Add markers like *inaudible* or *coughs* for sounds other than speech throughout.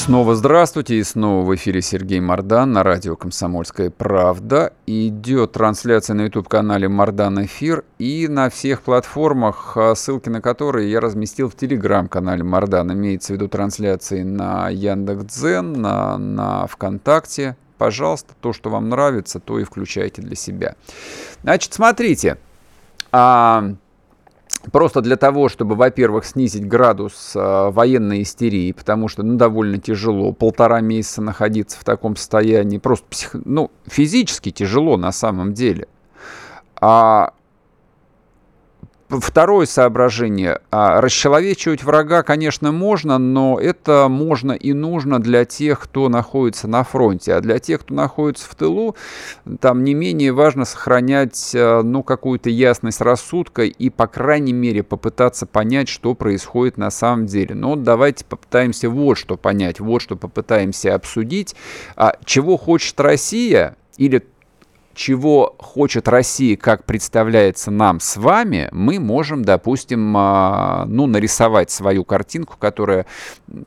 Снова здравствуйте, и снова в эфире Сергей Мордан на радио «Комсомольская правда». Идет трансляция на YouTube-канале «Мордан Эфир» и на всех платформах, а, ссылки на которые я разместил в телеграм-канале «Мордан». Имеется в виду трансляции на Яндекс.Дзен, на, на ВКонтакте. Пожалуйста, то, что вам нравится, то и включайте для себя. Значит, смотрите. А, Просто для того, чтобы, во-первых, снизить градус э, военной истерии, потому что ну, довольно тяжело полтора месяца находиться в таком состоянии, просто псих... ну, физически тяжело на самом деле. А Второе соображение. А, расчеловечивать врага, конечно, можно, но это можно и нужно для тех, кто находится на фронте. А для тех, кто находится в тылу, там не менее важно сохранять э, ну, какую-то ясность рассудка и, по крайней мере, попытаться понять, что происходит на самом деле. Но давайте попытаемся вот что понять, вот что попытаемся обсудить. А чего хочет Россия или чего хочет Россия, как представляется нам с вами, мы можем, допустим, а, ну, нарисовать свою картинку, которая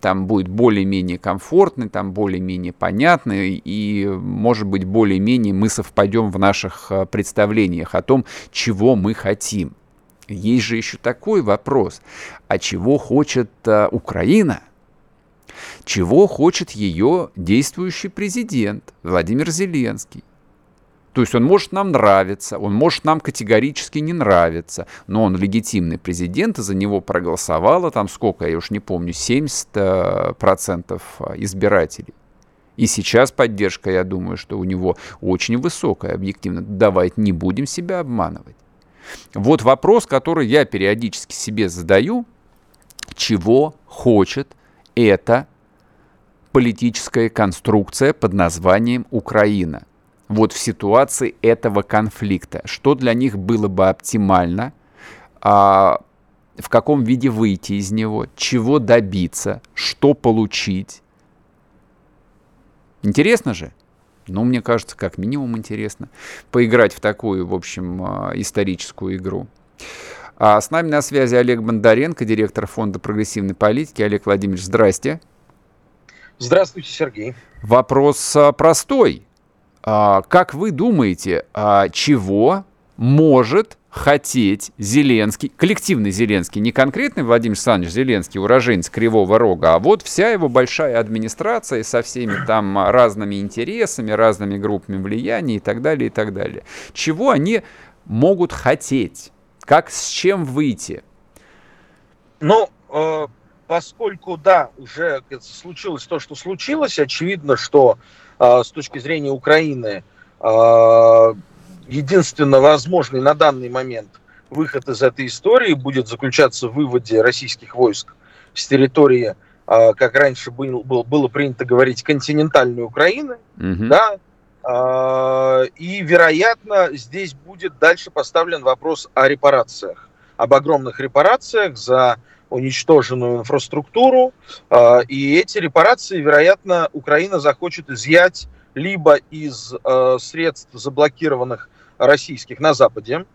там будет более-менее комфортной, там более-менее понятной, и, может быть, более-менее мы совпадем в наших а, представлениях о том, чего мы хотим. Есть же еще такой вопрос, а чего хочет а, Украина? Чего хочет ее действующий президент Владимир Зеленский? То есть он может нам нравиться, он может нам категорически не нравиться, но он легитимный президент, и за него проголосовало там сколько, я уж не помню, 70% э, избирателей. И сейчас поддержка, я думаю, что у него очень высокая, объективно. Давайте не будем себя обманывать. Вот вопрос, который я периодически себе задаю, чего хочет эта политическая конструкция под названием Украина – вот в ситуации этого конфликта. Что для них было бы оптимально, а, в каком виде выйти из него, чего добиться, что получить. Интересно же? Ну, мне кажется, как минимум интересно поиграть в такую, в общем, а, историческую игру. А с нами на связи Олег Бондаренко, директор Фонда прогрессивной политики. Олег Владимирович, здрасте. Здравствуйте, Сергей. Вопрос а, простой. А, как вы думаете, а, чего может хотеть Зеленский, коллективный Зеленский, не конкретный Владимир Александрович Зеленский, уроженец Кривого Рога, а вот вся его большая администрация со всеми там разными интересами, разными группами влияния и так далее, и так далее. Чего они могут хотеть? Как с чем выйти? Ну, э, поскольку, да, уже случилось то, что случилось, очевидно, что а, с точки зрения Украины а, единственно возможный на данный момент выход из этой истории будет заключаться в выводе российских войск с территории, а, как раньше было принято говорить, континентальной Украины, угу. да, и, вероятно, здесь будет дальше поставлен вопрос о репарациях, об огромных репарациях за уничтоженную инфраструктуру, а, и эти репарации, вероятно, Украина захочет изъять либо из а, средств, заблокированных российских на Западе,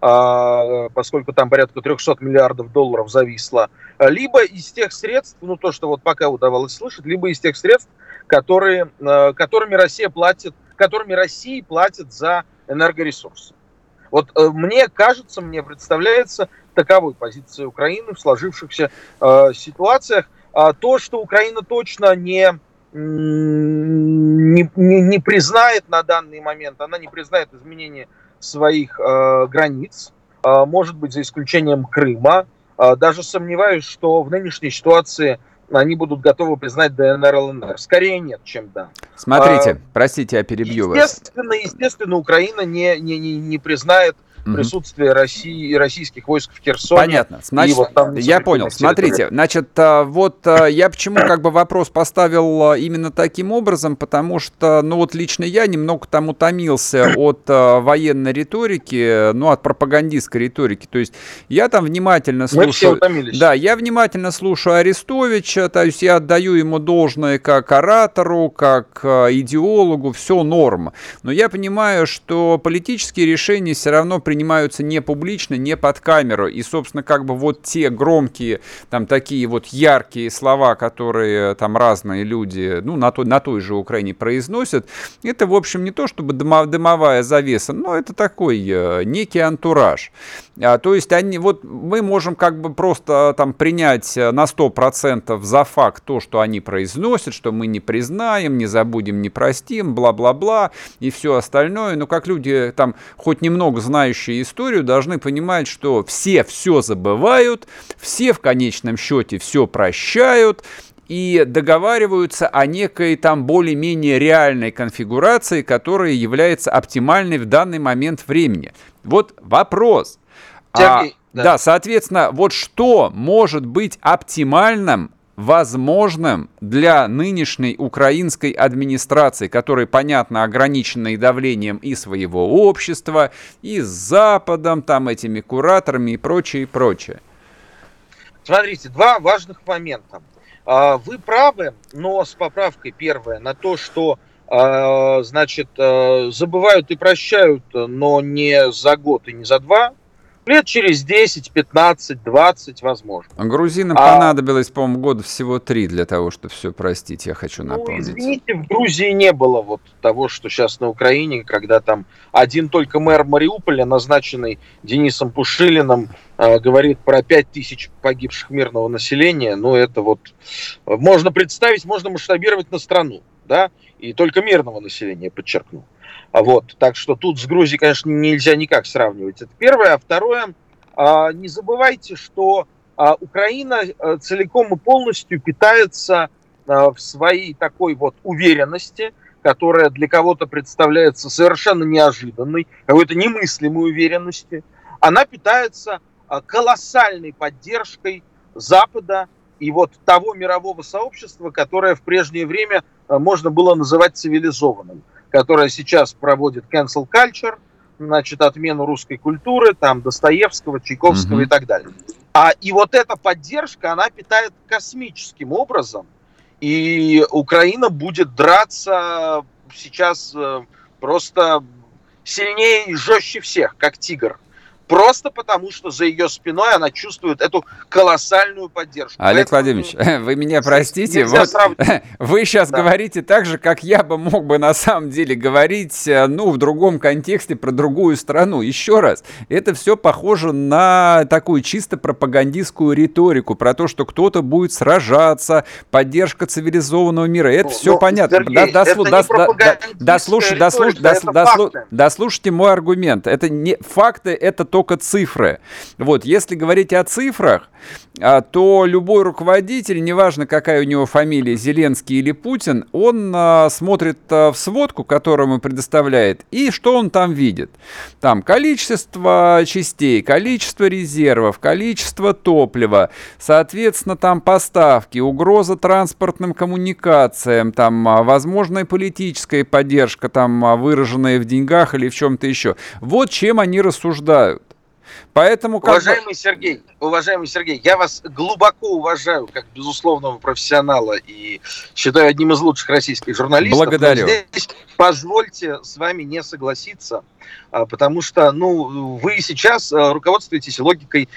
а, поскольку там порядка 300 миллиардов долларов зависло, либо из тех средств, ну то, что вот пока удавалось слышать, либо из тех средств, которые, которыми Россия платит, которыми России платит за энергоресурсы. Вот э, мне кажется, мне представляется таковой позиция Украины в сложившихся э, ситуациях. А то, что Украина точно не, не, не, не признает на данный момент, она не признает изменения своих э, границ, э, может быть, за исключением Крыма. Э, даже сомневаюсь, что в нынешней ситуации они будут готовы признать ДНР, ЛНР. Скорее нет, чем да. Смотрите, а, простите, я перебью естественно, вас. Естественно, Украина не, не, не, не признает угу. присутствие России и российских войск в Херсоне. Понятно. Значит, вот я понял. Смотрите, значит, а, вот а, я почему как бы вопрос поставил а, именно таким образом, потому что, ну вот лично я немного там утомился от военной риторики, ну от пропагандистской риторики. То есть я там внимательно слушаю. Мы все утомились. Да, я внимательно слушаю Арестовича, то есть я отдаю ему должное как оратору, как идеологу, все норм. Но я понимаю, что политические решения все равно принимаются не публично, не под камеру. И, собственно, как бы вот те громкие, там такие вот яркие слова, которые там разные люди, ну, на той, на той же Украине произносят, это, в общем, не то чтобы дымовая завеса, но это такой э, некий антураж. А, то есть они, вот мы можем как бы просто там принять на 100% за факт то, что они произносят, что мы не признаем, не забудем, не простим, бла-бла-бла и все остальное. Но как люди там хоть немного знающие историю должны понимать, что все все забывают, все в конечном счете все прощают, и договариваются о некой там более-менее реальной конфигурации, которая является оптимальной в данный момент времени. Вот вопрос. Сергей, а, да. да, соответственно, вот что может быть оптимальным возможным для нынешней украинской администрации, которая, понятно, ограничена и давлением и своего общества, и с Западом, там этими кураторами и прочее, и прочее. Смотрите, два важных момента. А, вы правы, но с поправкой первое на то, что а, значит, а, забывают и прощают, но не за год и не за два, лет через 10, 15, 20, возможно. А грузинам а, понадобилось, по-моему, года всего три для того, чтобы все простить, я хочу ну, напомнить. Ну, извините, в Грузии не было вот того, что сейчас на Украине, когда там один только мэр Мариуполя, назначенный Денисом Пушилиным, э, говорит про 5 тысяч погибших мирного населения. Ну, это вот можно представить, можно масштабировать на страну, да, и только мирного населения, подчеркну. Вот, так что тут с Грузией, конечно, нельзя никак сравнивать. Это первое. А второе, а, не забывайте, что а, Украина э, целиком и полностью питается в своей такой вот уверенности, которая для кого-то представляется совершенно неожиданной, какой-то немыслимой уверенности. Она питается колоссальной поддержкой Запада и вот того мирового сообщества, которое в прежнее время можно было называть цивилизованным которая сейчас проводит cancel culture, значит, отмену русской культуры, там, Достоевского, Чайковского mm-hmm. и так далее. А, и вот эта поддержка, она питает космическим образом, и Украина будет драться сейчас э, просто сильнее и жестче всех, как тигр просто потому, что за ее спиной она чувствует эту колоссальную поддержку. Олег Поэтому, Владимирович, *laughs* вы меня простите, вот *laughs* вы сейчас да. говорите так же, как я бы мог бы на самом деле говорить, э, ну, в другом контексте про другую страну. Еще раз, это все похоже на такую чисто пропагандистскую риторику про то, что кто-то будет сражаться, поддержка цивилизованного мира. Это ну, все ну, понятно. Сергей, да, это да, да, дослушайте, дослушайте мой аргумент. Это не факты, это то только цифры. Вот, если говорить о цифрах, а, то любой руководитель, неважно какая у него фамилия, Зеленский или Путин, он а, смотрит а, в сводку, которую ему предоставляет, и что он там видит. Там количество частей, количество резервов, количество топлива, соответственно, там поставки, угроза транспортным коммуникациям, там возможная политическая поддержка, там выраженная в деньгах или в чем-то еще. Вот чем они рассуждают. Поэтому, как уважаемый бы... Сергей, уважаемый Сергей, я вас глубоко уважаю как безусловного профессионала и считаю одним из лучших российских журналистов. Благодарю. здесь позвольте с вами не согласиться, а, потому что, ну, вы сейчас а, руководствуетесь логикой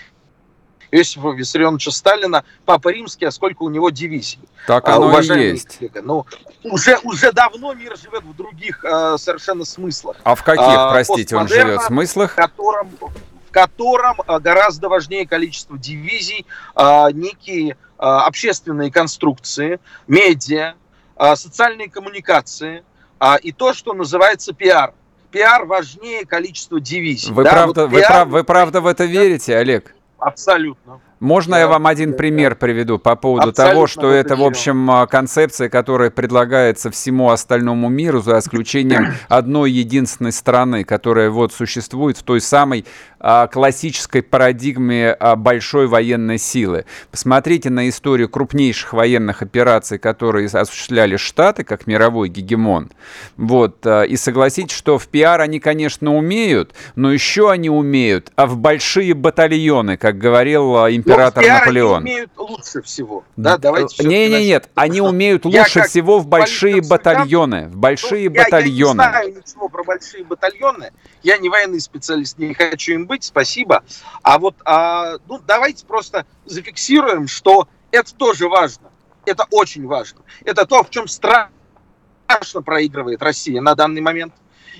Иосифа Виссарионовича Сталина, Папа Римский, а сколько у него дивизий. Так а, оно и есть. Коллега. Ну, уже, уже давно мир живет в других а, совершенно смыслах. А в каких, а, простите, он живет? В смыслах? В котором, котором а, гораздо важнее количество дивизий, а, некие а, общественные конструкции, медиа, социальные коммуникации и то, что называется пиар. Пиар важнее количества дивизий. Вы, да? правда, вот вы, прав, вы правда в это верите, Олег? Абсолютно. Можно я, вам один пример приведу по поводу Абсолютно того, что это, в общем, концепция, которая предлагается всему остальному миру, за исключением *clears throat* одной единственной страны, которая вот существует в той самой классической парадигме большой военной силы. Посмотрите на историю крупнейших военных операций, которые осуществляли Штаты, как мировой гегемон. Вот, а, и согласитесь, что в пиар они, конечно, умеют, но еще они умеют, а в большие батальоны, как говорил а, император император ну, Наполеон. Они умеют лучше всего. Да, давайте не, не, нет, они умеют лучше всего в большие батальоны. В большие батальоны. Я, я не знаю ничего про большие батальоны. Я не военный специалист, не хочу им быть, спасибо. А вот, а, ну, давайте просто зафиксируем, что это тоже важно. Это очень важно. Это то, в чем страшно проигрывает Россия на данный момент.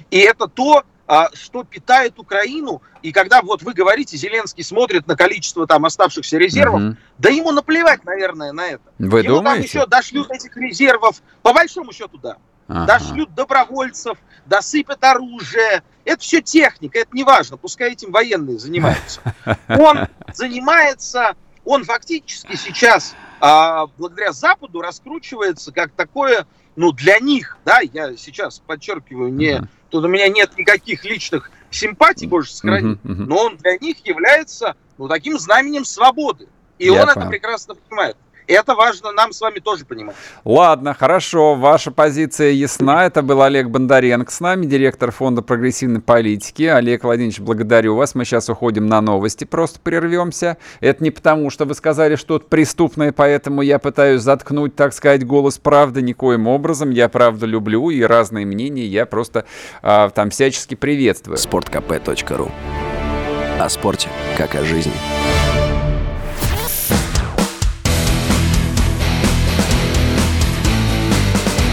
И это то, а, что питает Украину. И когда вот вы говорите, Зеленский смотрит на количество там оставшихся резервов, угу. да ему наплевать, наверное, на это. Вы ему думаете? там еще дошлют этих резервов, по большому счету, да. Ага. Дошлют добровольцев, досыпят оружие. Это все техника, это не важно, пускай этим военные занимаются. *laughs* Он занимается, он фактически сейчас, а, благодаря Западу, раскручивается как такое, ну, для них, да, я сейчас подчеркиваю, не... Ага Тут у меня нет никаких личных симпатий, боже сохрани, uh-huh, uh-huh. но он для них является ну, таким знаменем свободы. И Я он понял. это прекрасно понимает. Это важно нам с вами тоже понимать. Ладно, хорошо, ваша позиция ясна. Это был Олег Бондаренко с нами, директор Фонда прогрессивной политики. Олег Владимирович, благодарю вас. Мы сейчас уходим на новости, просто прервемся. Это не потому, что вы сказали что-то преступное, поэтому я пытаюсь заткнуть, так сказать, голос правды никоим образом. Я правду люблю и разные мнения я просто а, там всячески приветствую. sportkp.ru О спорте, как о жизни.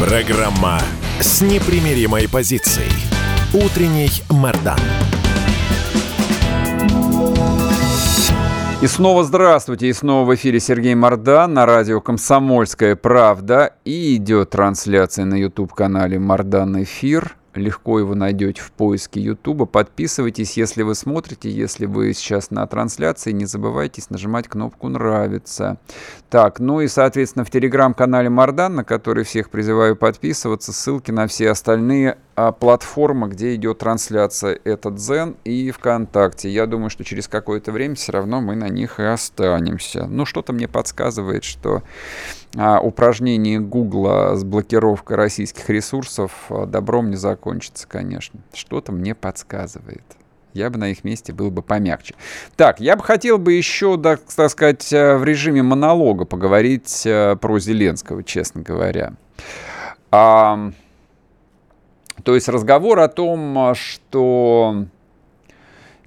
Программа с непримиримой позицией. Утренний Мордан. И снова здравствуйте, и снова в эфире Сергей Мордан на радио «Комсомольская правда». И идет трансляция на YouTube-канале «Мордан Эфир». Легко его найдете в поиске Ютуба. Подписывайтесь, если вы смотрите. Если вы сейчас на трансляции, не забывайте нажимать кнопку «Нравится». Так, ну и, соответственно, в телеграм-канале Мардан, на который всех призываю подписываться, ссылки на все остальные а, платформы, где идет трансляция, это Дзен и ВКонтакте. Я думаю, что через какое-то время все равно мы на них и останемся. Ну, что-то мне подсказывает, что а, упражнение Гугла с блокировкой российских ресурсов а, добром не закончится, конечно. Что-то мне подсказывает. Я бы на их месте был бы помягче. Так, я бы хотел бы еще, так, так сказать, э, в режиме монолога поговорить э, про Зеленского, честно говоря. А, то есть разговор о том, что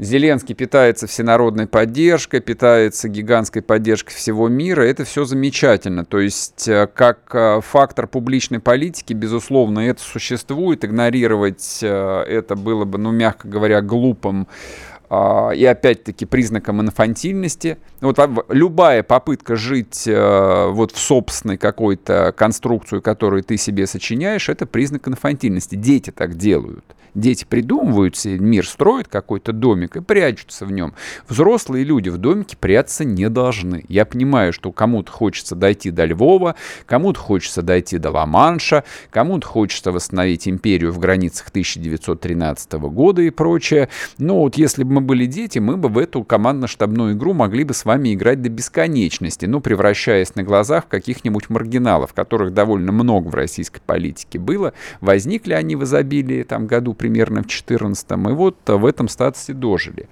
Зеленский питается всенародной поддержкой, питается гигантской поддержкой всего мира. Это все замечательно. То есть э, как э, фактор публичной политики, безусловно, это существует. Игнорировать э, это было бы, ну, мягко говоря, глупым а, и опять-таки признаком инфантильности. Вот любая попытка жить вот в собственной какой-то конструкцию, которую ты себе сочиняешь, это признак инфантильности. Дети так делают. Дети придумывают себе мир, строят какой-то домик и прячутся в нем. Взрослые люди в домике прятаться не должны. Я понимаю, что кому-то хочется дойти до Львова, кому-то хочется дойти до Ла-Манша, кому-то хочется восстановить империю в границах 1913 года и прочее. Но вот если бы мы были дети, мы бы в эту командно-штабную игру могли бы с вами играть до бесконечности, ну, превращаясь на глазах в каких-нибудь маргиналов, которых довольно много в российской политике было. Возникли они в изобилии там году примерно в 14 и вот в этом статусе дожили.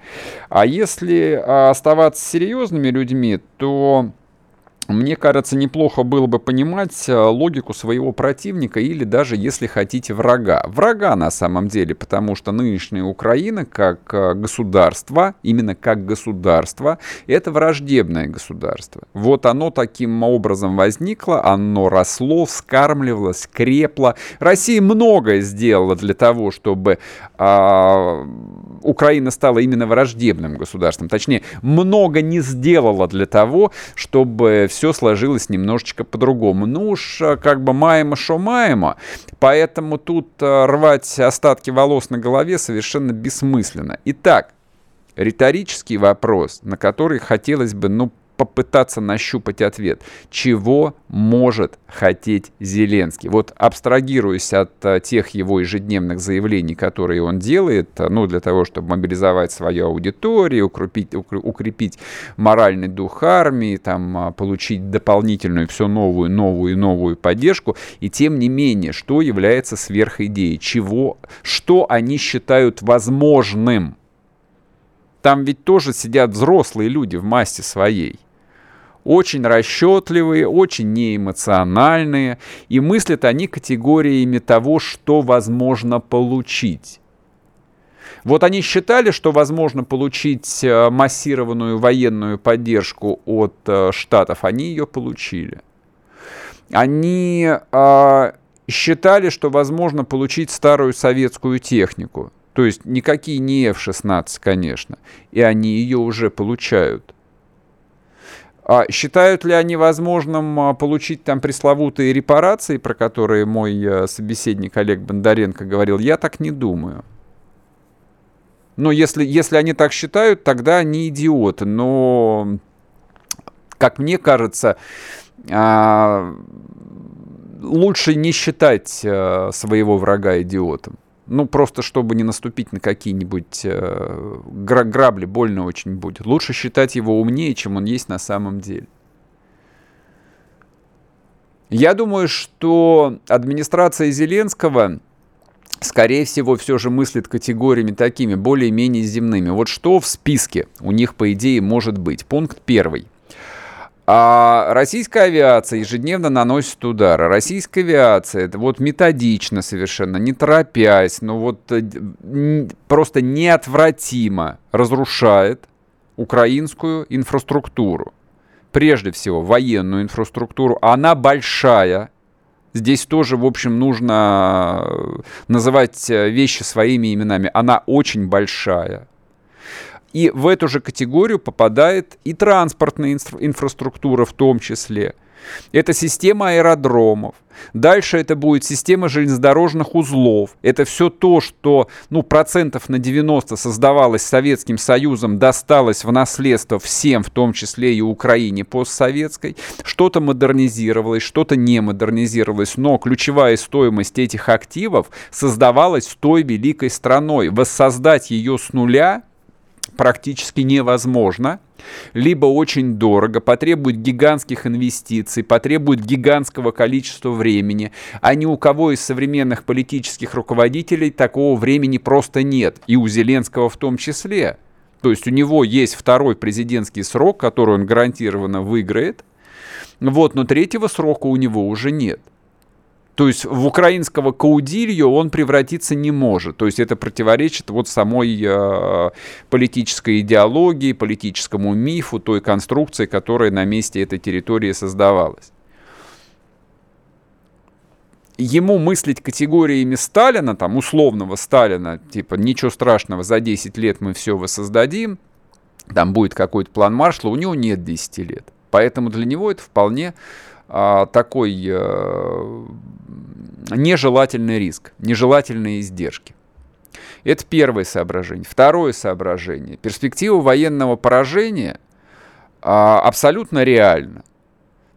А если а, оставаться серьезными людьми, то мне кажется, неплохо было бы понимать э, логику своего противника или даже, если хотите, врага. Врага на самом деле, потому что нынешняя Украина как э, государство, именно как государство, это враждебное государство. Вот оно таким образом возникло, оно росло, вскармливалось, крепло. Россия многое сделала для того, чтобы а, Украина стала именно враждебным государством. Точнее, много не сделала для того, чтобы все сложилось немножечко по-другому. Ну уж э, как бы маемо шо маемо, поэтому тут э, рвать остатки волос на голове совершенно бессмысленно. Итак, риторический вопрос, на который хотелось бы, ну, попытаться нащупать ответ, чего может хотеть Зеленский. Вот абстрагируясь от а, тех его ежедневных заявлений, которые он делает, а, ну, для того, чтобы мобилизовать свою аудиторию, укрепить, укрепить моральный дух армии, там, а, получить дополнительную, все новую, новую новую поддержку, и тем не менее, что является сверхидеей, чего, что они считают возможным. Там ведь тоже сидят взрослые люди в массе своей очень расчетливые, очень неэмоциональные, и мыслят они категориями того, что возможно получить. Вот они считали, что возможно получить э, массированную военную поддержку от э, Штатов, они ее получили. Они э, считали, что возможно получить старую советскую технику, то есть никакие не F-16, конечно, и они ее уже получают. А считают ли они возможным а, получить там пресловутые репарации, про которые мой э, собеседник Олег Бондаренко говорил? Я так не думаю. Но если, если они так считают, тогда они идиоты. Но, как мне кажется, а, лучше не считать э, своего врага идиотом. Ну, просто чтобы не наступить на какие-нибудь э, грабли, больно очень будет. Лучше считать его умнее, чем он есть на самом деле. Я думаю, что администрация Зеленского, скорее всего, все же мыслит категориями такими, более-менее земными. Вот что в списке у них, по идее, может быть? Пункт первый – а российская авиация ежедневно наносит удары. Российская авиация, это вот методично совершенно, не торопясь, но вот э, просто неотвратимо разрушает украинскую инфраструктуру. Прежде всего, военную инфраструктуру. Она большая. Здесь тоже, в общем, нужно э, называть э, вещи своими именами. Она очень большая. И в эту же категорию попадает и транспортная инфраструктура в том числе. Это система аэродромов. Дальше это будет система железнодорожных узлов. Это все то, что ну, процентов на 90 создавалось Советским Союзом, досталось в наследство всем, в том числе и Украине постсоветской. Что-то модернизировалось, что-то не модернизировалось. Но ключевая стоимость этих активов создавалась той великой страной. Воссоздать ее с нуля практически невозможно, либо очень дорого, потребует гигантских инвестиций, потребует гигантского количества времени, а ни у кого из современных политических руководителей такого времени просто нет, и у Зеленского в том числе. То есть у него есть второй президентский срок, который он гарантированно выиграет, вот, но третьего срока у него уже нет. То есть в украинского каудилью он превратиться не может. То есть это противоречит вот самой э, политической идеологии, политическому мифу, той конструкции, которая на месте этой территории создавалась. Ему мыслить категориями Сталина, там условного Сталина, типа ничего страшного, за 10 лет мы все воссоздадим, там будет какой-то план маршала, у него нет 10 лет. Поэтому для него это вполне такой а, нежелательный риск, нежелательные издержки. Это первое соображение. Второе соображение. Перспектива военного поражения а, абсолютно реальна.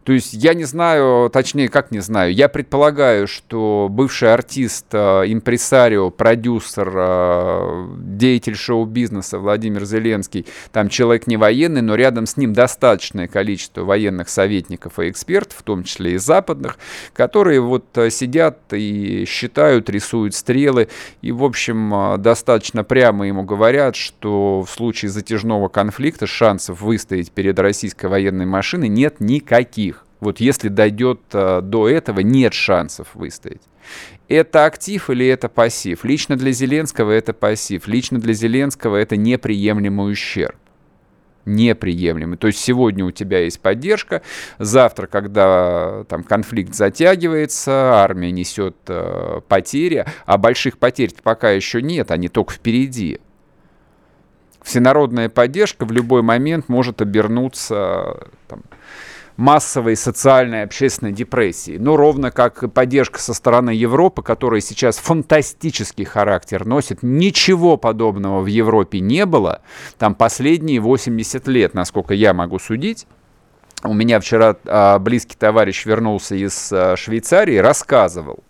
То есть я не знаю, точнее, как не знаю, я предполагаю, что бывший артист, э, импресарио, продюсер, э, деятель шоу-бизнеса Владимир Зеленский, там человек не военный, но рядом с ним достаточное количество военных советников и экспертов, в том числе и западных, которые вот э, сидят и считают, рисуют стрелы, и, в общем, достаточно прямо ему говорят, что в случае затяжного конфликта шансов выстоять перед российской военной машиной нет никаких. Вот если дойдет э, до этого, нет шансов выстоять. Это актив или это пассив? Лично для Зеленского это пассив. Лично для Зеленского это неприемлемый ущерб неприемлемый. То есть сегодня у тебя есть поддержка, завтра, когда там конфликт затягивается, армия несет э, потери, а больших потерь пока еще нет, они только впереди. Всенародная поддержка в любой момент может обернуться там, массовой социальной общественной депрессии. Ну, ровно как поддержка со стороны Европы, которая сейчас фантастический характер носит. Ничего подобного в Европе не было. Там последние 80 лет, насколько я могу судить. У меня вчера а, близкий товарищ вернулся из а, Швейцарии, рассказывал,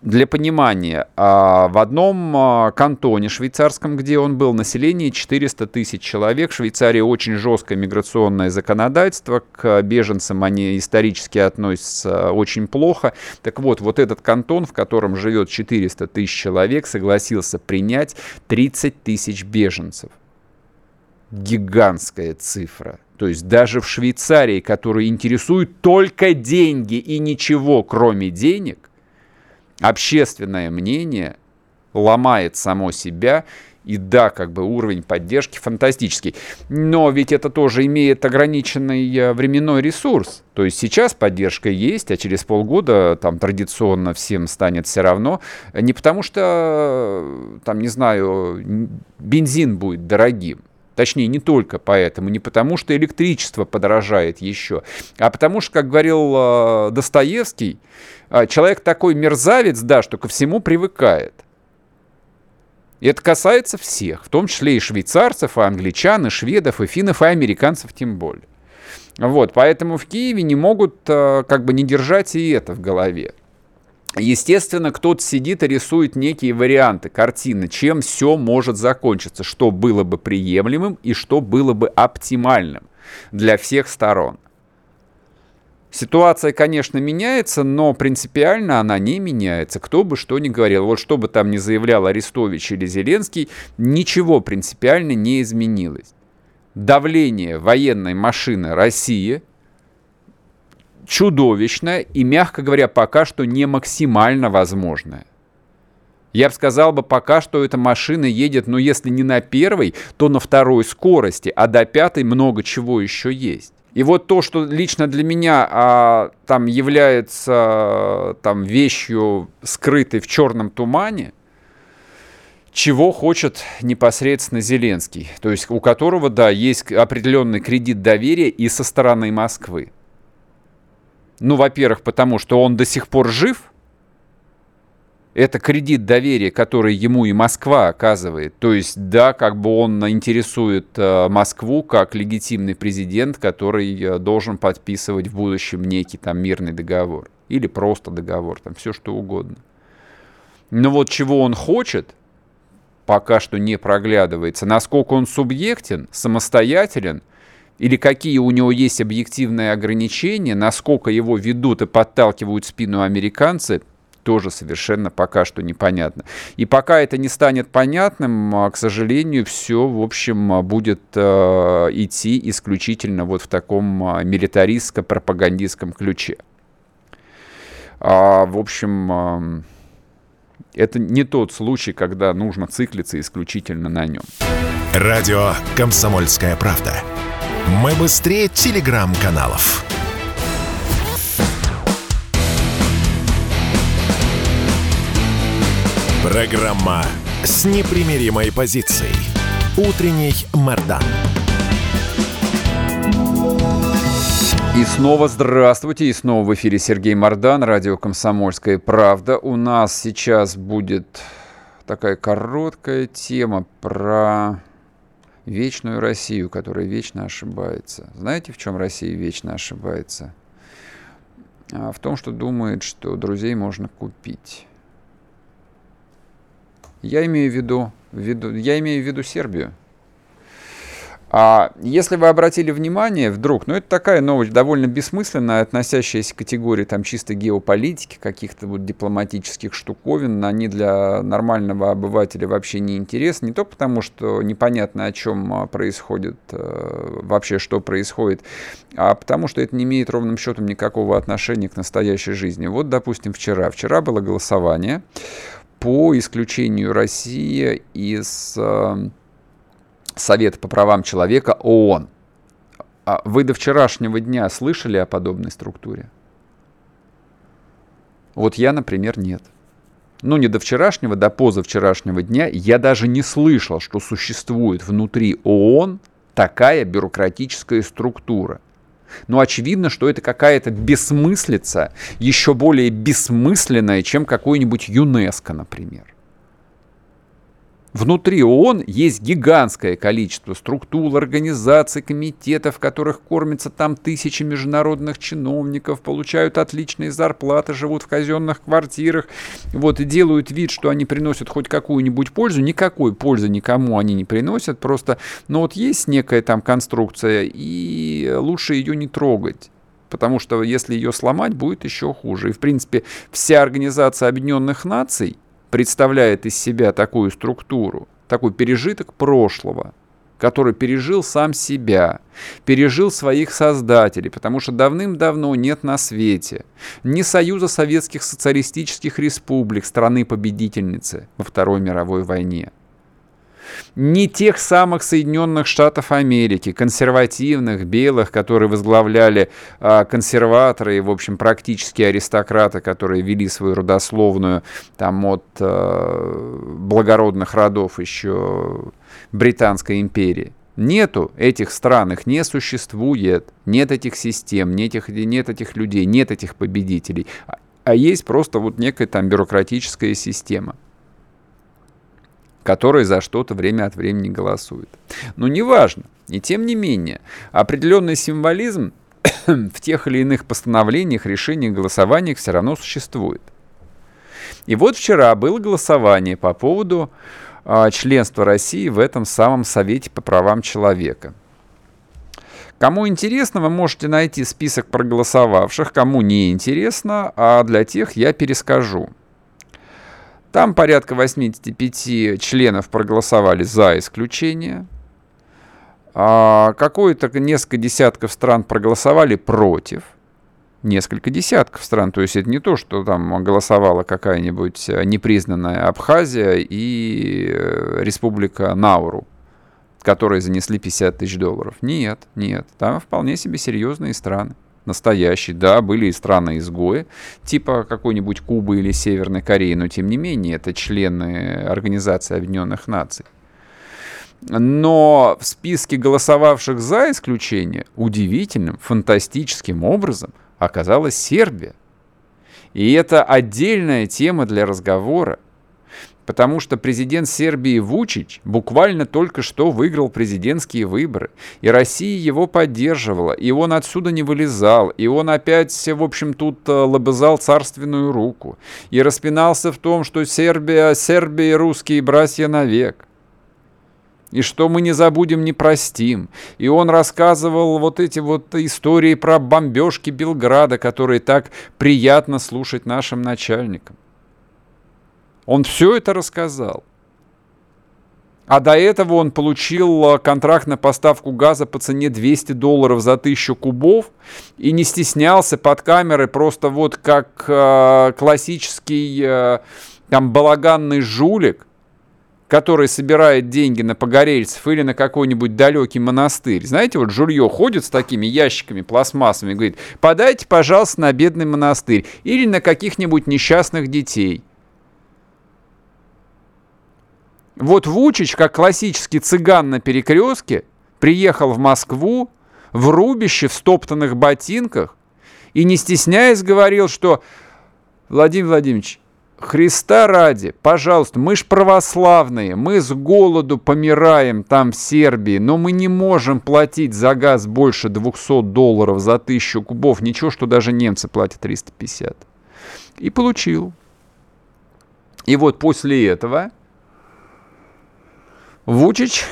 для понимания, а, в одном а, кантоне швейцарском, где он был, население 400 тысяч человек. В Швейцарии очень жесткое миграционное законодательство. К беженцам они исторически относятся очень плохо. Так вот, вот этот кантон, в котором живет 400 тысяч человек, согласился принять 30 тысяч беженцев. Гигантская цифра. То есть даже в Швейцарии, которую интересуют только деньги и ничего, кроме денег, общественное мнение ломает само себя, и да, как бы уровень поддержки фантастический. Но ведь это тоже имеет ограниченный э, временной ресурс. То есть сейчас поддержка есть, а через полгода там традиционно всем станет все равно. Не потому что, там, не знаю, бензин будет дорогим. Точнее, не только поэтому, не потому что электричество подорожает еще, а потому что, как говорил э, Достоевский, а, человек такой мерзавец, да, что ко всему привыкает. И это касается всех, в том числе и швейцарцев, и англичан, и шведов, и финнов, и американцев тем более. Вот, поэтому в Киеве не могут а, как бы не держать и это в голове. Естественно, кто-то сидит и рисует некие варианты, картины, чем все может закончиться, что было бы приемлемым и что было бы оптимальным для всех сторон. Ситуация, конечно, меняется, но принципиально она не меняется. Кто бы что ни говорил, вот что бы там ни заявлял Арестович или Зеленский, ничего принципиально не изменилось. Давление военной машины России чудовищное и, мягко говоря, пока что не максимально возможное. Я бы сказал бы, пока что эта машина едет, ну, если не на первой, то на второй скорости, а до пятой много чего еще есть. И вот то, что лично для меня а, там является там вещью скрытой в черном тумане, чего хочет непосредственно Зеленский, то есть у которого, да, есть определенный кредит доверия и со стороны Москвы. Ну, во-первых, потому что он до сих пор жив – это кредит доверия, который ему и Москва оказывает. То есть, да, как бы он интересует э, Москву как легитимный президент, который э, должен подписывать в будущем некий там мирный договор. Или просто договор, там все что угодно. Но вот чего он хочет, пока что не проглядывается. Насколько он субъектен, самостоятелен, или какие у него есть объективные ограничения, насколько его ведут и подталкивают спину американцы – тоже совершенно пока что непонятно. И пока это не станет понятным, а, к сожалению, все, в общем, а, будет э, идти исключительно вот в таком э, милитаристско-пропагандистском ключе. А, в общем, это не тот случай, когда нужно циклиться исключительно на нем. Радио «Комсомольская правда». Мы быстрее телеграм-каналов. Программа с непримиримой позицией. Утренний Мордан. И снова здравствуйте, и снова в эфире Сергей Мордан, радио «Комсомольская правда». У нас сейчас будет такая короткая тема про вечную Россию, которая вечно ошибается. Знаете, в чем Россия вечно ошибается? А, в том, что думает, что друзей можно купить. Я имею в виду, в виду, я имею в виду Сербию. А если вы обратили внимание, вдруг, ну это такая новость довольно бессмысленная, относящаяся к категории там чисто геополитики, каких-то вот дипломатических штуковин, они для нормального обывателя вообще не интересны, не только потому, что непонятно о чем а, происходит, э, вообще что происходит, а потому что это не имеет ровным счетом никакого отношения к настоящей жизни. Вот, допустим, вчера. Вчера было голосование по исключению России из э, Совета по правам человека ООН. А вы до вчерашнего дня слышали о подобной структуре? Вот я, например, нет. Ну, не до вчерашнего, до позавчерашнего дня я даже не слышал, что существует внутри ООН такая бюрократическая структура. Но очевидно, что это какая-то бессмыслица, еще более бессмысленная, чем какой-нибудь ЮНЕСКО, например. Внутри ООН есть гигантское количество структур, организаций, комитетов, которых кормятся там тысячи международных чиновников, получают отличные зарплаты, живут в казенных квартирах, вот, и делают вид, что они приносят хоть какую-нибудь пользу. Никакой пользы никому они не приносят, просто, ну вот есть некая там конструкция, и лучше ее не трогать потому что если ее сломать, будет еще хуже. И, в принципе, вся Организация Объединенных Наций – представляет из себя такую структуру, такой пережиток прошлого, который пережил сам себя, пережил своих создателей, потому что давным-давно нет на свете ни Союза Советских Социалистических Республик, страны-победительницы во Второй мировой войне, не тех самых Соединенных Штатов Америки, консервативных, белых, которые возглавляли а, консерваторы и, в общем, практически аристократы, которые вели свою родословную там от а, благородных родов еще Британской империи. Нету этих стран, их не существует, нет этих систем, нет этих, нет этих людей, нет этих победителей, а, а есть просто вот некая там бюрократическая система который за что-то время от времени голосует. Но неважно. И тем не менее, определенный символизм *coughs* в тех или иных постановлениях, решениях, голосованиях все равно существует. И вот вчера было голосование по поводу э, членства России в этом самом Совете по правам человека. Кому интересно, вы можете найти список проголосовавших, кому не интересно, а для тех я перескажу. Там порядка 85 членов проголосовали за исключение. А какое-то несколько десятков стран проголосовали против. Несколько десятков стран. То есть это не то, что там голосовала какая-нибудь непризнанная Абхазия и э, Республика Науру, которые занесли 50 тысяч долларов. Нет, нет. Там вполне себе серьезные страны настоящий. Да, были и страны-изгои, типа какой-нибудь Кубы или Северной Кореи, но тем не менее это члены Организации Объединенных Наций. Но в списке голосовавших за исключение удивительным, фантастическим образом оказалась Сербия. И это отдельная тема для разговора потому что президент Сербии Вучич буквально только что выиграл президентские выборы, и Россия его поддерживала, и он отсюда не вылезал, и он опять, в общем, тут э, лобызал царственную руку, и распинался в том, что Сербия, Сербия и русские братья навек и что мы не забудем, не простим. И он рассказывал вот эти вот истории про бомбежки Белграда, которые так приятно слушать нашим начальникам. Он все это рассказал. А до этого он получил э, контракт на поставку газа по цене 200 долларов за 1000 кубов и не стеснялся под камерой просто вот как э, классический э, там балаганный жулик, который собирает деньги на погорельцев или на какой-нибудь далекий монастырь. Знаете, вот жулье ходит с такими ящиками пластмассовыми и говорит, подайте, пожалуйста, на бедный монастырь или на каких-нибудь несчастных детей. Вот Вучич, как классический цыган на перекрестке, приехал в Москву в рубище, в стоптанных ботинках и, не стесняясь, говорил, что Владимир Владимирович, Христа ради, пожалуйста, мы ж православные, мы с голоду помираем там в Сербии, но мы не можем платить за газ больше 200 долларов за тысячу кубов, ничего, что даже немцы платят 350. И получил. И вот после этого Вучич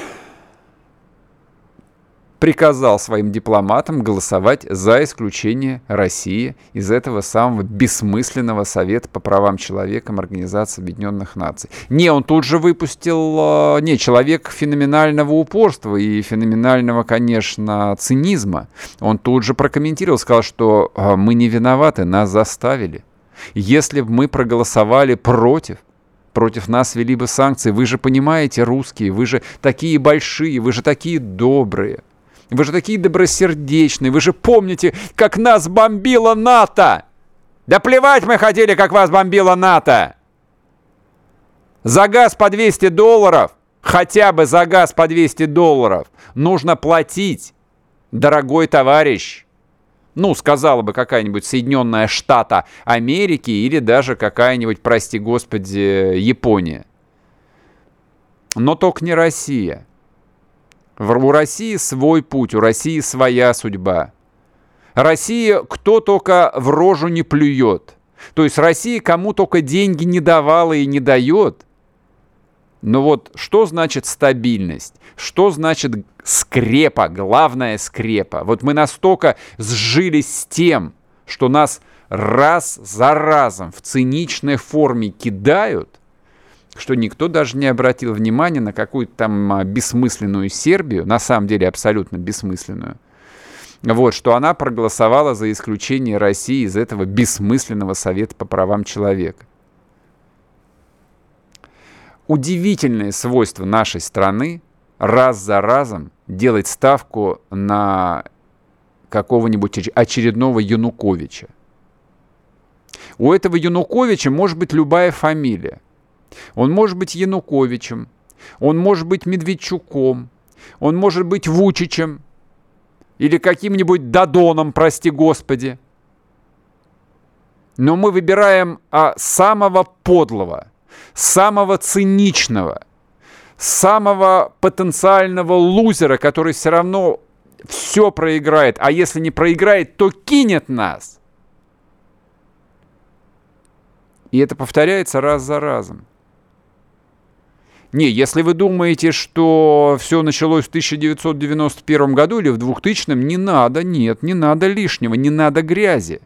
приказал своим дипломатам голосовать за исключение России из этого самого бессмысленного Совета по правам человека Организации Объединенных Наций. Не, он тут же выпустил, а, не, человек феноменального упорства и феноменального, конечно, цинизма. Он тут же прокомментировал, сказал, что а, мы не виноваты, нас заставили. Если бы мы проголосовали против, против нас вели бы санкции. Вы же понимаете, русские, вы же такие большие, вы же такие добрые. Вы же такие добросердечные, вы же помните, как нас бомбила НАТО. Да плевать мы хотели, как вас бомбила НАТО. За газ по 200 долларов, хотя бы за газ по 200 долларов, нужно платить, дорогой товарищ ну, сказала бы какая-нибудь Соединенная Штата Америки или даже какая-нибудь, прости господи, Япония. Но только не Россия. У России свой путь, у России своя судьба. Россия кто только в рожу не плюет. То есть Россия кому только деньги не давала и не дает. Но вот что значит стабильность? Что значит скрепа, главная скрепа? Вот мы настолько сжились с тем, что нас раз за разом в циничной форме кидают, что никто даже не обратил внимания на какую-то там а, бессмысленную Сербию, на самом деле абсолютно бессмысленную, вот, что она проголосовала за исключение России из этого бессмысленного Совета по правам человека. Удивительное свойство нашей страны раз за разом делать ставку на какого-нибудь очередного Януковича. У этого Януковича может быть любая фамилия. Он может быть Януковичем, он может быть Медведчуком, он может быть Вучичем или каким-нибудь Дадоном, прости господи. Но мы выбираем а, самого подлого, самого циничного, самого потенциального лузера, который все равно все проиграет, а если не проиграет, то кинет нас. И это повторяется раз за разом. Не, если вы думаете, что все началось в 1991 году или в 2000, не надо, нет, не надо лишнего, не надо грязи.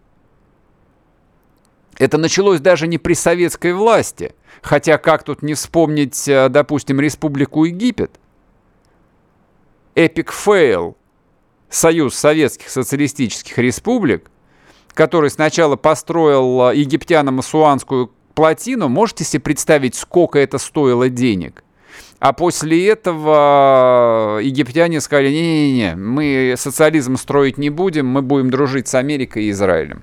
Это началось даже не при советской власти. Хотя как тут не вспомнить, э, допустим, Республику Египет? Epic fail. Союз Советских Социалистических Республик, который сначала построил э, египтянам Асуанскую плотину, можете себе представить, сколько это стоило денег? А после этого египтяне сказали, не-не-не, мы социализм строить не будем, мы будем дружить с Америкой и Израилем.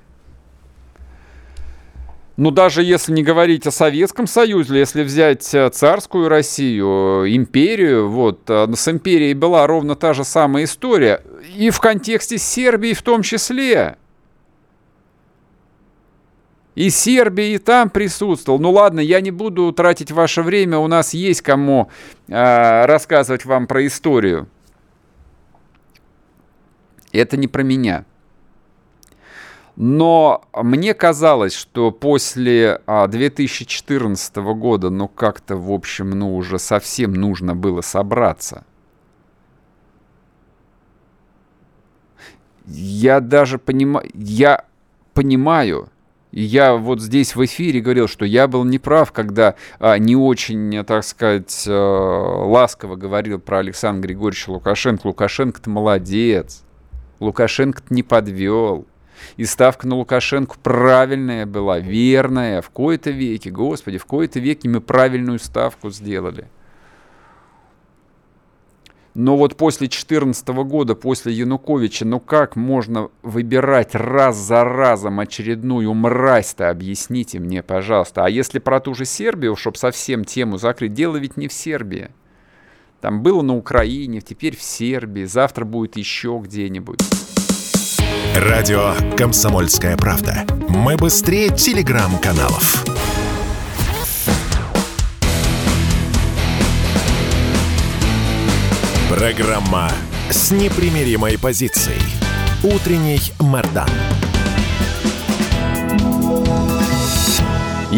Но даже если не говорить о Советском Союзе, если взять э, царскую Россию, империю, вот, э, с империей была ровно та же самая история. И в контексте Сербии в том числе. И Сербия и там присутствовал. Ну ладно, я не буду тратить ваше время, у нас есть кому э, рассказывать вам про историю. Это не про меня. Но мне казалось, что после 2014 а, года, ну как-то, в общем, ну уже совсем нужно было собраться. Я даже понимаю, я понимаю, я вот здесь в эфире говорил, что я был неправ, когда а, не очень, так сказать, а, ласково говорил про Александра Григорьевича Лукашенко. Лукашенко-то молодец. Лукашенко-то не подвел. И ставка на Лукашенко правильная была, верная. В кои-то веке, господи, в кои-то веке мы правильную ставку сделали. Но вот после 2014 года, после Януковича, ну как можно выбирать раз за разом очередную мразь-то, объясните мне, пожалуйста. А если про ту же Сербию, чтобы совсем тему закрыть, дело ведь не в Сербии. Там было на Украине, теперь в Сербии, завтра будет еще где-нибудь. Радио «Комсомольская правда». Мы быстрее телеграм-каналов. Программа с непримиримой позицией. Утренний Мордан.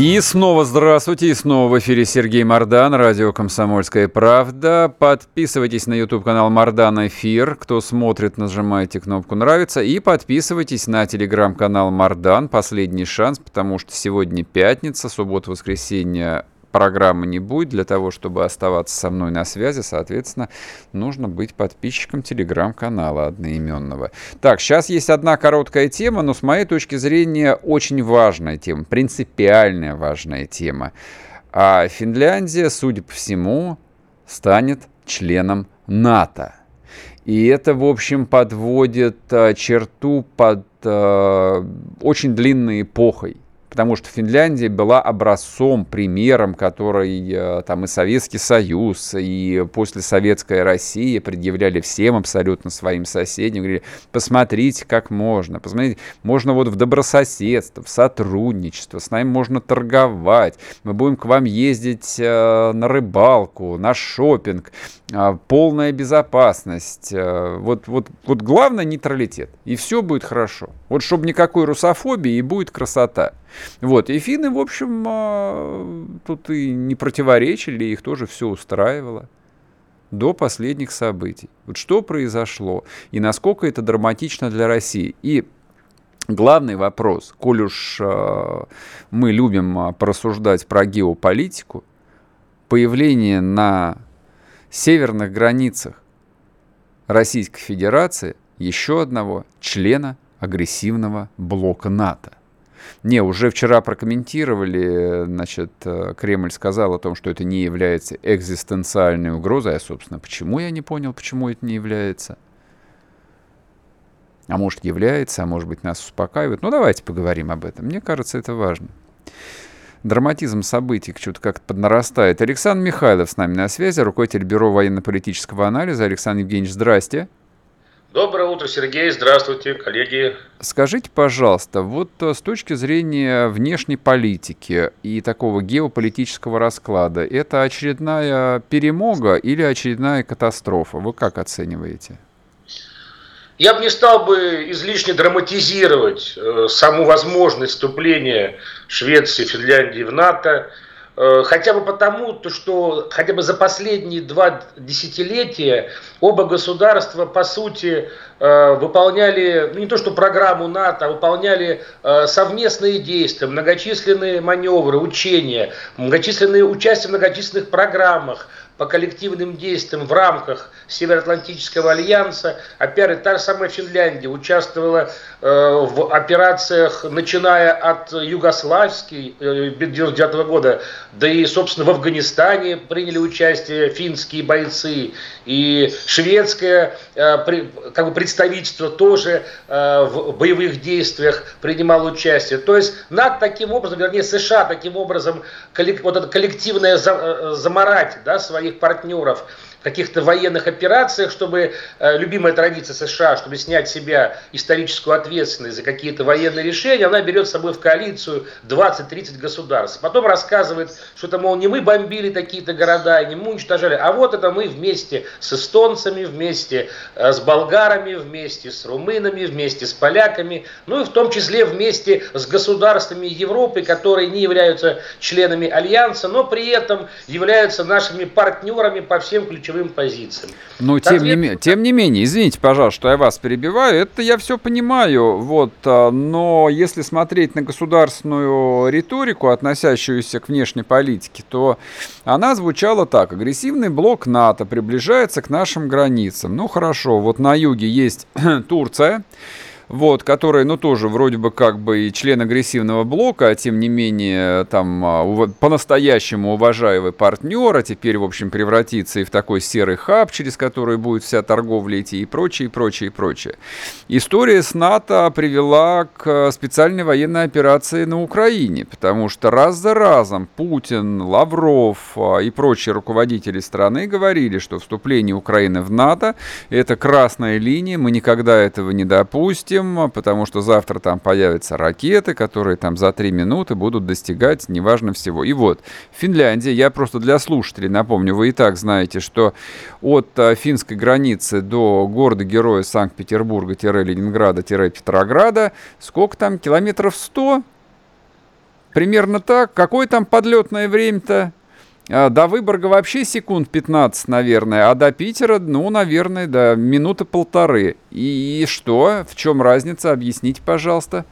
И снова здравствуйте, и снова в эфире Сергей Мордан, радио «Комсомольская правда». Подписывайтесь на YouTube-канал Мордан Эфир. Кто смотрит, нажимайте кнопку «Нравится». И подписывайтесь на телеграм-канал Мордан. Последний шанс, потому что сегодня пятница, суббота-воскресенье программы не будет, для того, чтобы оставаться со мной на связи, соответственно, нужно быть подписчиком телеграм-канала одноименного. Так, сейчас есть одна короткая тема, но с моей точки зрения очень важная тема, принципиальная важная тема. А Финляндия, судя по всему, станет членом НАТО. И это, в общем, подводит а, черту под а, очень длинной эпохой потому что Финляндия была образцом, примером, который э, там и Советский Союз, и после Советская Россия предъявляли всем абсолютно своим соседям, говорили, посмотрите, как можно, посмотрите, можно вот в добрососедство, в сотрудничество, с нами можно торговать, мы будем к вам ездить э, на рыбалку, на шопинг, полная безопасность, вот, вот, вот главное нейтралитет, и все будет хорошо. Вот чтобы никакой русофобии, и будет красота. Вот, и финны, в общем, а, тут и не противоречили, их тоже все устраивало до последних событий. Вот что произошло и насколько это драматично для России. И главный вопрос, коль уж мы любим а, порассуждать про геополитику, появление на северных границах Российской Федерации еще одного члена агрессивного блока НАТО. Не, уже вчера прокомментировали, значит, э, Кремль сказал о том, что это не является экзистенциальной угрозой, а, собственно, почему я не понял, почему это не является? А может, является, а может быть, нас успокаивает. Ну, давайте поговорим об этом. Мне кажется, это важно. Драматизм событий что-то как-то поднарастает. Александр Михайлов с нами на связи, руководитель Бюро военно-политического анализа. Александр Евгеньевич, здрасте. Доброе утро, Сергей. Здравствуйте, коллеги. Скажите, пожалуйста, вот э, с точки зрения внешней политики и такого геополитического расклада, это очередная перемога или очередная катастрофа? Вы как оцениваете? Я бы не стал бы излишне драматизировать э, саму возможность вступления Швеции, Финляндии в НАТО. Э, хотя бы потому, то, что хотя бы за последние два десятилетия оба государства, по сути, э, выполняли, ну не то что программу НАТО, а выполняли э, совместные действия, многочисленные маневры, учения, многочисленные участия в многочисленных программах, по коллективным действиям в рамках Североатлантического альянса. Опять та же самая Финляндия участвовала э, в операциях, начиная от югославской э, 99 года, да и, собственно, в Афганистане приняли участие финские бойцы, и шведское э, как бы представительство тоже э, в боевых действиях принимало участие. То есть НАТО таким образом, вернее США таким образом, вот это коллективное за, э, заморать да, своих партнеров каких-то военных операциях, чтобы, э, любимая традиция США, чтобы снять себя историческую ответственность за какие-то военные решения, она берет с собой в коалицию 20-30 государств. Потом рассказывает, что это, мол, не мы бомбили такие-то города, не мы уничтожали, а вот это мы вместе с эстонцами, вместе э, с болгарами, вместе с румынами, вместе с поляками, ну и в том числе вместе с государствами Европы, которые не являются членами Альянса, но при этом являются нашими партнерами по всем ключевым ключевым позициям. Ну, тем, не, тем не менее, извините, пожалуйста, что я вас перебиваю, это я все понимаю, вот, а, но если смотреть на государственную риторику, относящуюся к внешней политике, то она звучала так. Агрессивный блок НАТО приближается к нашим границам. Ну, хорошо, вот на юге есть *clears throat* Турция, вот, который, ну, тоже вроде бы как бы и член агрессивного блока, а тем не менее, там, а, по-настоящему уважаемый партнер, а теперь, в общем, превратится и в такой серый хаб, через который будет вся торговля идти и прочее, и прочее, и прочее. История с НАТО привела к специальной военной операции на Украине, потому что раз за разом Путин, Лавров а, и прочие руководители страны говорили, что вступление Украины в НАТО – это красная линия, мы никогда этого не допустим, будем, потому что завтра там появятся ракеты, которые там за три минуты будут достигать неважно всего. И вот, Финляндия, я просто для слушателей напомню, вы и так знаете, что от а, финской границы до города-героя Санкт-Петербурга-Ленинграда-Петрограда сколько там, километров 100? Примерно так. Какое там подлетное время-то? А, до Выборга вообще секунд 15, наверное, а до Питера, ну, наверное, да, минуты полторы. И, и что? В чем разница? Объясните, пожалуйста.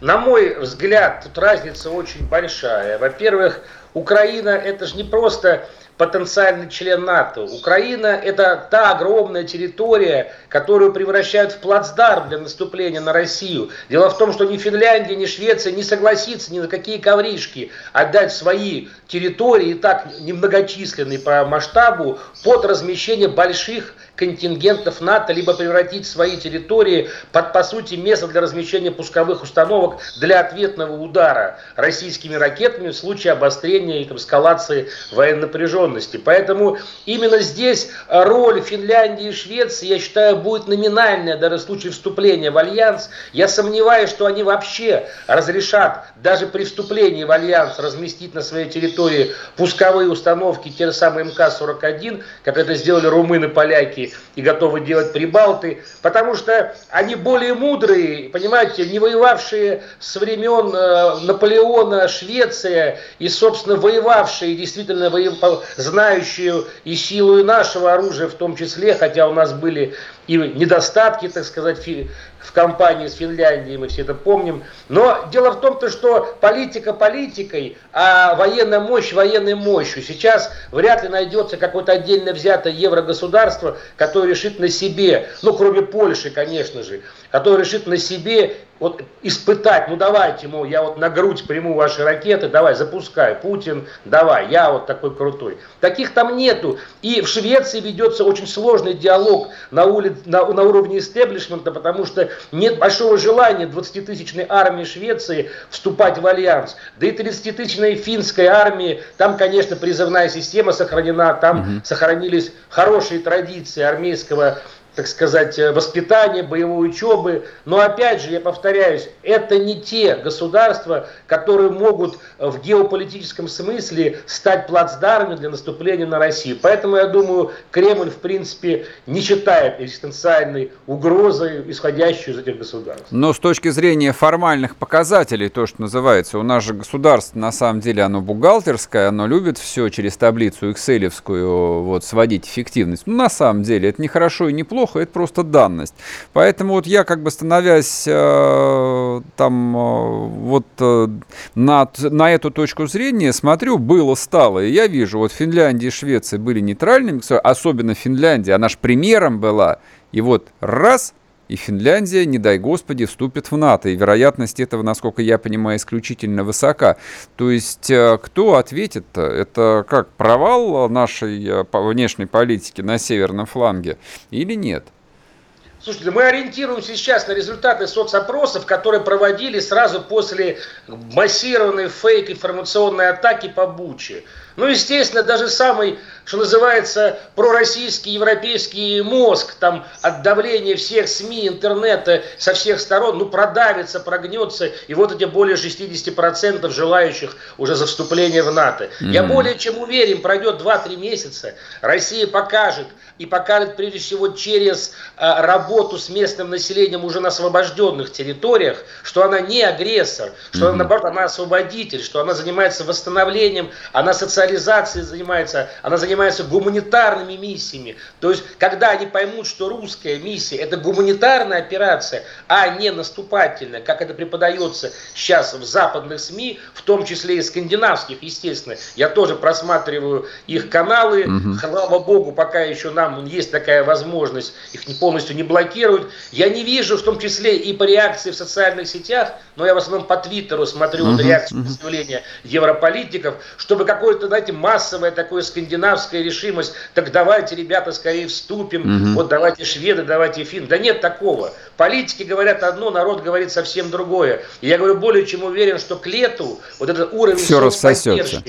На мой взгляд, тут разница очень большая. Во-первых, Украина это же не просто потенциальный член НАТО. Украина – это та огромная территория, которую превращают в плацдарм для наступления на Россию. Дело в том, что ни Финляндия, ни Швеция не согласится ни на какие ковришки отдать свои территории, и так немногочисленные по масштабу, под размещение больших контингентов НАТО, либо превратить свои территории под, по сути, место для размещения пусковых установок для ответного удара российскими ракетами в случае обострения и эскалации военной напряженности. Поэтому именно здесь роль Финляндии и Швеции, я считаю, будет номинальная даже в случае вступления в альянс. Я сомневаюсь, что они вообще разрешат даже при вступлении в альянс разместить на своей территории пусковые установки, те же самые МК-41, как это сделали румыны, поляки и готовы делать прибалты, потому что они более мудрые, понимаете, не воевавшие с времен э, Наполеона Швеция и, собственно, воевавшие, действительно воев... знающие и силу и нашего оружия в том числе, хотя у нас были и недостатки, так сказать, в компании с Финляндией, мы все это помним. Но дело в том, -то, что политика политикой, а военная мощь военной мощью. Сейчас вряд ли найдется какое-то отдельно взятое еврогосударство, которое решит на себе, ну кроме Польши, конечно же, которое решит на себе вот испытать, ну давайте, мол, я вот на грудь приму ваши ракеты, давай, запускай, Путин, давай, я вот такой крутой. Таких там нету. И в Швеции ведется очень сложный диалог на, улице, на, на уровне истеблишмента, потому что нет большого желания 20-тысячной армии Швеции вступать в альянс. Да и 30-тысячной финской армии, там, конечно, призывная система сохранена, там угу. сохранились хорошие традиции армейского так сказать, э, воспитания, боевой учебы. Но опять же, я повторяюсь, это не те государства, которые могут э, в геополитическом смысле стать плацдармами для наступления на Россию. Поэтому, я думаю, Кремль, в принципе, не считает экзистенциальной угрозой, исходящей из этих государств. Но с точки зрения формальных показателей, то, что называется, у нас же государство, на самом деле, оно бухгалтерское, оно любит все через таблицу экселевскую вот, сводить эффективность. Ну, на самом деле, это не хорошо и не плохо, плохо, это просто данность. Поэтому вот я как бы становясь э, там э, вот э, на, на эту точку зрения смотрю, было, стало. И я вижу, вот Финляндия и Швеция были нейтральными, особенно Финляндия, она же примером была. И вот раз – и Финляндия, не дай господи, вступит в НАТО. И вероятность этого, насколько я понимаю, исключительно высока. То есть э, кто ответит-то? Это как провал нашей э, внешней политики на северном фланге или нет? Слушайте, мы ориентируемся сейчас на результаты соцопросов, которые проводили сразу после массированной фейк-информационной атаки по Буче. Ну, естественно, даже самый, что называется, пророссийский европейский мозг, там, от давления всех СМИ, интернета со всех сторон, ну, продавится, прогнется, и вот эти более 60% желающих уже за вступление в НАТО. Mm-hmm. Я более чем уверен, пройдет 2-3 месяца, Россия покажет, и покажет прежде всего через а, работу с местным населением уже на освобожденных территориях, что она не агрессор, что mm-hmm. она, наоборот, она освободитель, что она занимается восстановлением, она социализацией занимается, она занимается гуманитарными миссиями. То есть, когда они поймут, что русская миссия это гуманитарная операция, а не наступательная, как это преподается сейчас в западных СМИ, в том числе и скандинавских, естественно, я тоже просматриваю их каналы, mm-hmm. слава богу, пока еще на там есть такая возможность, их не полностью не блокируют. Я не вижу, в том числе и по реакции в социальных сетях, но я в основном по Твиттеру смотрю uh-huh, реакцию uh-huh. заявления европолитиков, чтобы какое-то, знаете, массовое такое скандинавская решимость, так давайте, ребята, скорее вступим, uh-huh. вот давайте шведы, давайте фин. Да нет такого. Политики говорят одно, народ говорит совсем другое. И я говорю, более чем уверен, что к лету вот этот уровень Все рассосется.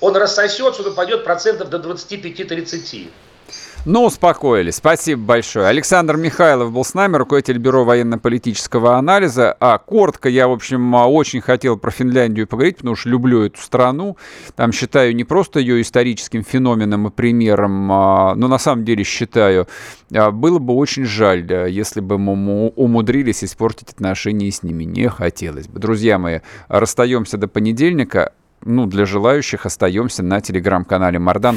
он рассосется, он упадет процентов до 25-30. Ну, успокоились. Спасибо большое. Александр Михайлов был с нами, руководитель Бюро военно-политического анализа. А коротко я, в общем, очень хотел про Финляндию поговорить, потому что люблю эту страну. Там считаю не просто ее историческим феноменом и примером, а, но на самом деле считаю, а, было бы очень жаль, если бы мы умудрились испортить отношения с ними. Не хотелось бы. Друзья мои, расстаемся до понедельника. Ну, для желающих остаемся на телеграм-канале Мардан.